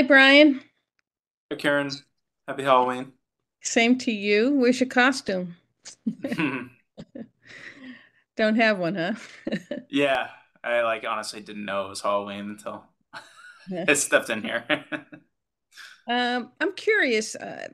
Hi, Brian. Hi, Karen. Happy Halloween. Same to you. Where's your costume? Don't have one, huh? yeah, I like honestly didn't know it was Halloween until I stepped in here. um, I'm curious. Uh,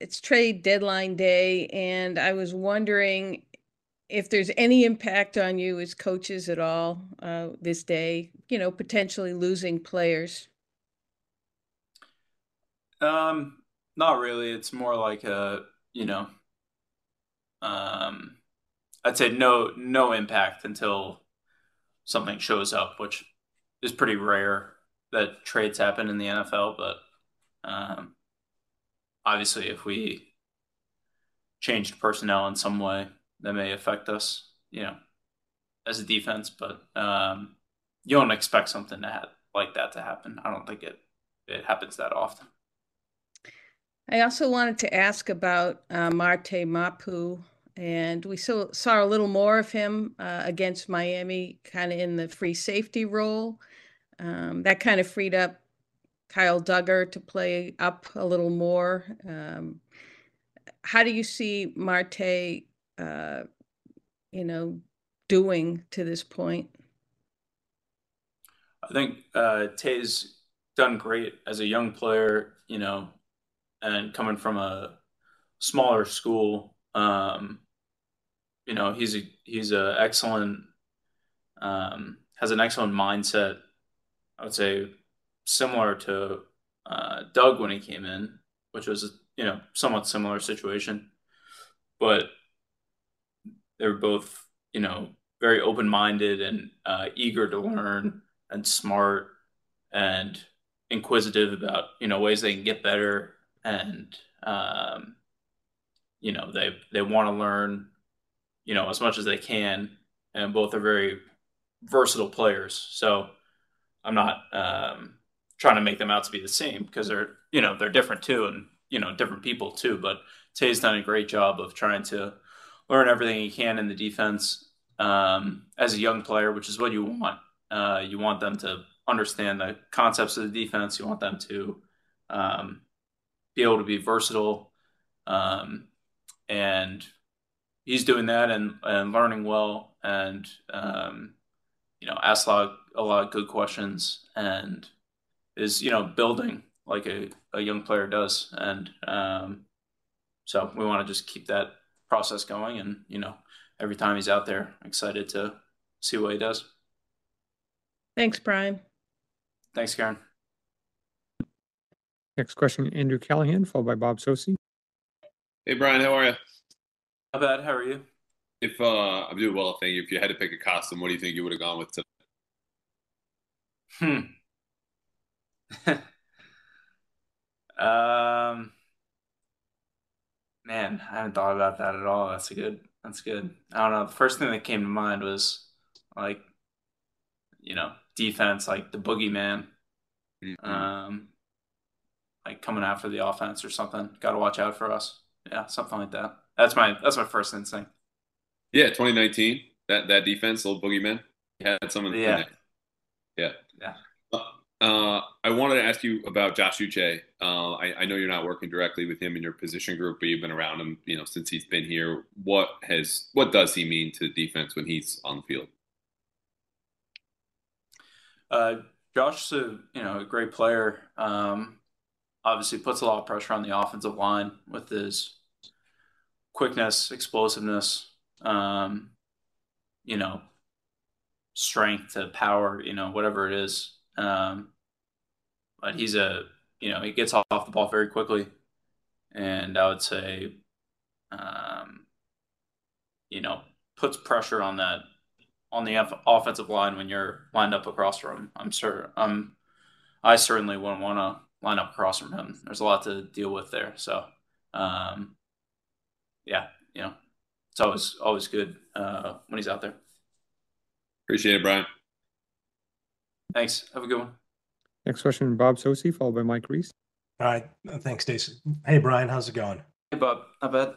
it's trade deadline day, and I was wondering if there's any impact on you as coaches at all uh, this day. You know, potentially losing players. Um, not really. It's more like a, you know, um, I'd say no no impact until something shows up, which is pretty rare that trades happen in the NFL. But um, obviously, if we changed personnel in some way, that may affect us, you know, as a defense. But um, you don't expect something to ha- like that to happen. I don't think it it happens that often. I also wanted to ask about uh, Marte Mapu, and we saw, saw a little more of him uh, against Miami, kind of in the free safety role. Um, that kind of freed up Kyle Dugger to play up a little more. Um, how do you see Marte, uh, you know, doing to this point? I think uh, Tay's done great as a young player. You know, and coming from a smaller school, um, you know, he's a he's a excellent um, has an excellent mindset. I would say similar to uh, Doug when he came in, which was you know somewhat similar situation, but they were both you know very open minded and uh, eager to learn and smart and inquisitive about you know ways they can get better and um, you know they they want to learn you know as much as they can and both are very versatile players. So i'm not um, trying to make them out to be the same because they're you know they're different too and you know different people too but tay's done a great job of trying to learn everything he can in the defense um, as a young player which is what you want. Uh, you want them to understand the concepts of the defense. You want them to um, be able to be versatile. Um, and he's doing that and, and learning well and, um, you know, asks a lot, a lot of good questions and is, you know, building like a, a young player does. And um, so we want to just keep that process going. And, you know, every time he's out there, excited to see what he does. Thanks, Brian. Thanks, Karen. Next question, Andrew Callahan, followed by Bob Socci. Hey, Brian, how are you? Not bad. How are you? If uh, I'm doing well, thank you. If you had to pick a costume, what do you think you would have gone with today? Hmm. um, man, I haven't thought about that at all. That's a good. That's good. I don't know. The first thing that came to mind was like, you know, defense, like the boogeyman. Mm-hmm. Um, like coming after the offense or something. Got to watch out for us. Yeah, something like that. That's my that's my first instinct. Yeah, 2019. That that defense, little boogeyman, had some of the yeah, yeah, yeah. Uh, I wanted to ask you about Josh Uche. Uh, I, I, know you're not working directly with him in your position group, but you've been around him, you know, since he's been here. What has what does he mean to the defense when he's on the field? Uh, Josh's a you know a great player. Um, obviously puts a lot of pressure on the offensive line with his quickness, explosiveness, um, you know, strength to power, you know, whatever it is. Um, but he's a, you know, he gets off the ball very quickly. And I would say, um, you know, puts pressure on that on the offensive line when you're lined up across from him. I'm sure I'm I certainly wouldn't want to line up across from him. There's a lot to deal with there. So, um, yeah, you know, it's always always good uh, when he's out there. Appreciate it, Brian. Thanks. Have a good one. Next question, Bob Socci, followed by Mike Reiss. All right. Thanks, Stacy. Hey, Brian, how's it going? Hey, Bob. Not bad.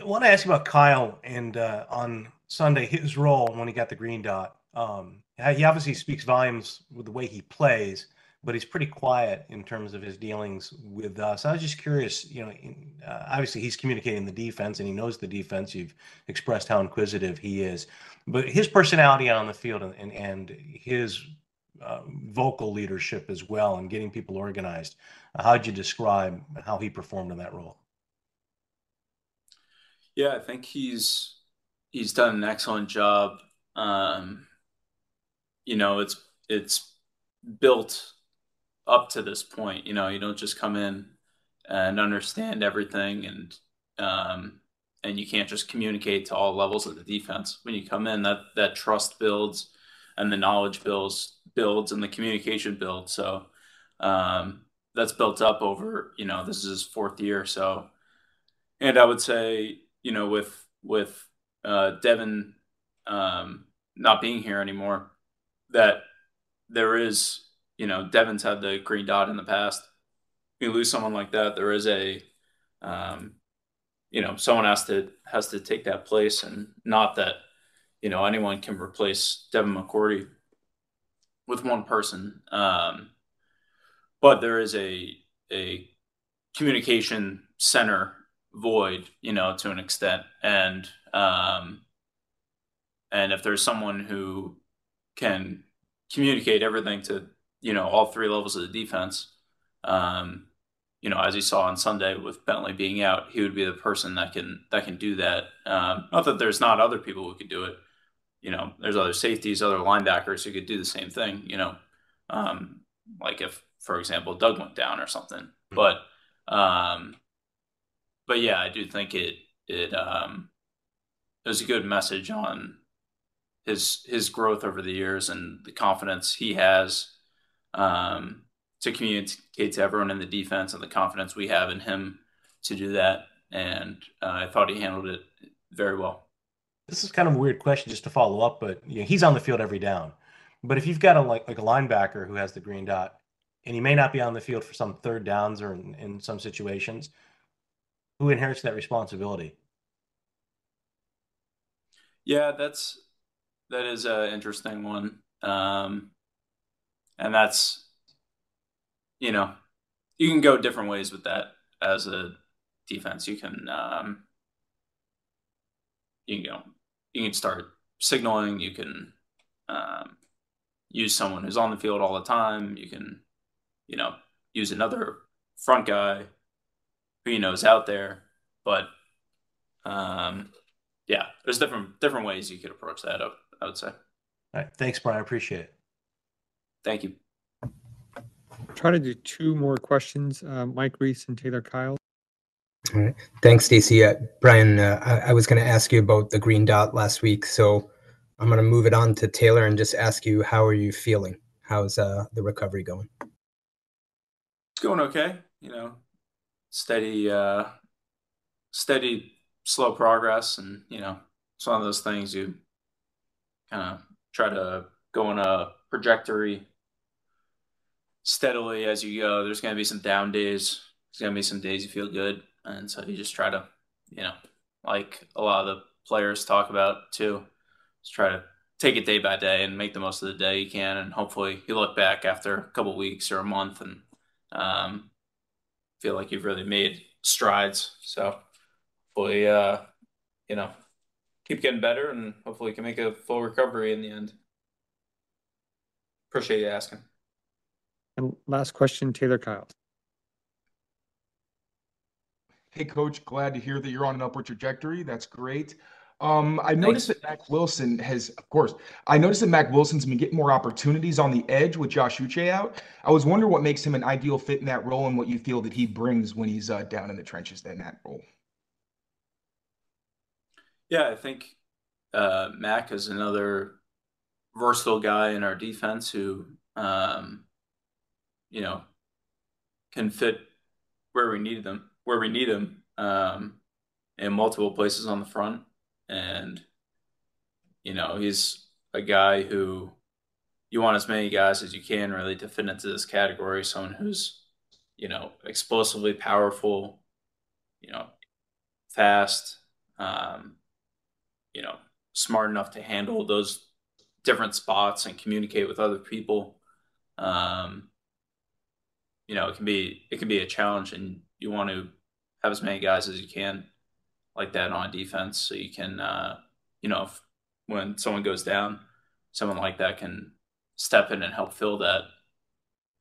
I want to ask you about Kyle and uh, on Sunday his role when he got the green dot. Um, he obviously speaks volumes with the way he plays but he's pretty quiet in terms of his dealings with us. I was just curious, you know, uh, obviously he's communicating the defense and he knows the defense. You've expressed how inquisitive he is, but his personality on the field and, and, and his uh, vocal leadership as well and getting people organized. Uh, how'd you describe how he performed in that role? Yeah, I think he's he's done an excellent job. Um, you know, it's it's built up to this point. You know, you don't just come in and understand everything, and um, and you can't just communicate to all levels of the defense. When you come in, that that trust builds, and the knowledge builds builds, and the communication builds. So um, that's built up over. You know, this is his fourth year. So, and I would say, you know, with with uh, Devin um, not being here anymore, that there is you know, Devin's had the green dot in the past. You lose someone like that, there is a, um, you know, someone has to has to take that place, and not that, you know, anyone can replace Devin McCourty with one person. Um, but there is a a communication center void, you know, to an extent, and um, and if there's someone who can communicate everything to you know all three levels of the defense. Um, you know, as you saw on Sunday with Bentley being out, he would be the person that can that can do that. Um, not that there's not other people who could do it. You know, there's other safeties, other linebackers who could do the same thing. You know, um, like if, for example, Doug went down or something. Mm-hmm. But, um, but yeah, I do think it it um, it was a good message on his his growth over the years and the confidence he has to communicate to everyone in the defense and the confidence we have in him to do that. And uh, I thought he handled it very well. This is kind of a weird question just to follow up, but you know, he's on the field every down. But if you've got a like like a linebacker who has the green dot, and he may not be on the field for some third downs or in, in some situations, who inherits that responsibility? Yeah, that's that is an interesting one. Um, and that's you know you can go different ways with that as a defense. You can um, you can go you can start signaling. You can um, use someone who's on the field all the time. You can you know use another front guy who you know is out there. But um, yeah, there's different different ways you could approach that. I would say. All right, thanks, Brian. I appreciate it. Thank you. Try to do two more questions, uh, Mike Reiss and Taylor Kyle. All right. Thanks, Stacy. Uh, Brian, uh, I, I, was going to ask you about the green dot last week, so I'm going to move it on to Taylor and just ask you, how are you feeling? How's uh, the recovery going? It's going okay. You know, steady, uh, steady, slow progress, and you know, it's one of those things you kind of try to go in a trajectory steadily as you go. There's going to be some down days. There's going to be some days you feel good, and so you just try to, you know, like a lot of the players talk about too, just try to take it day by day and make the most of the day you can, and hopefully you look back after a couple weeks or a month and um, feel like you've really made strides. So hopefully, uh, you know, keep getting better, and hopefully you can make a full recovery in the end. Appreciate you asking. And last question, Taylor Kyle. Hey, coach, glad to hear that you're on an upward trajectory. That's great. Um, I noticed Thanks. that Mack Wilson has, of course, I noticed that Mack Wilson's been getting more opportunities on the edge with Josh Uche out. I was wondering what makes him an ideal fit in that role and what you feel that he brings when he's uh, down in the trenches in that role. Yeah, I think uh, Mack is another versatile guy in our defense who um, you know, can fit where we need them, where we need them, um, in multiple places on the front. And, you know, he's a guy who you want as many guys as you can really to fit into this category. Someone who's, you know, explosively powerful, you know, fast, um, you know, smart enough to handle those different spots and communicate with other people. Um, you know, it can be it can be a challenge, and you want to have as many guys as you can like that on defense, so you can, uh, you know, if, when someone goes down, someone like that can step in and help fill that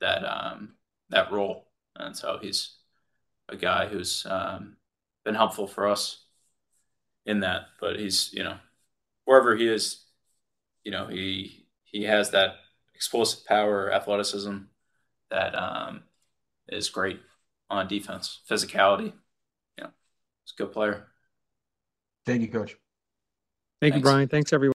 that um, that role. And so he's a guy who's um, been helpful for us in that. But he's you know wherever he is, you know he he has that explosive power, athleticism that um, is great on defense, physicality. Yeah, know, he's a good player. Thank you, Coach. Thank you, Brian. Thanks, everyone.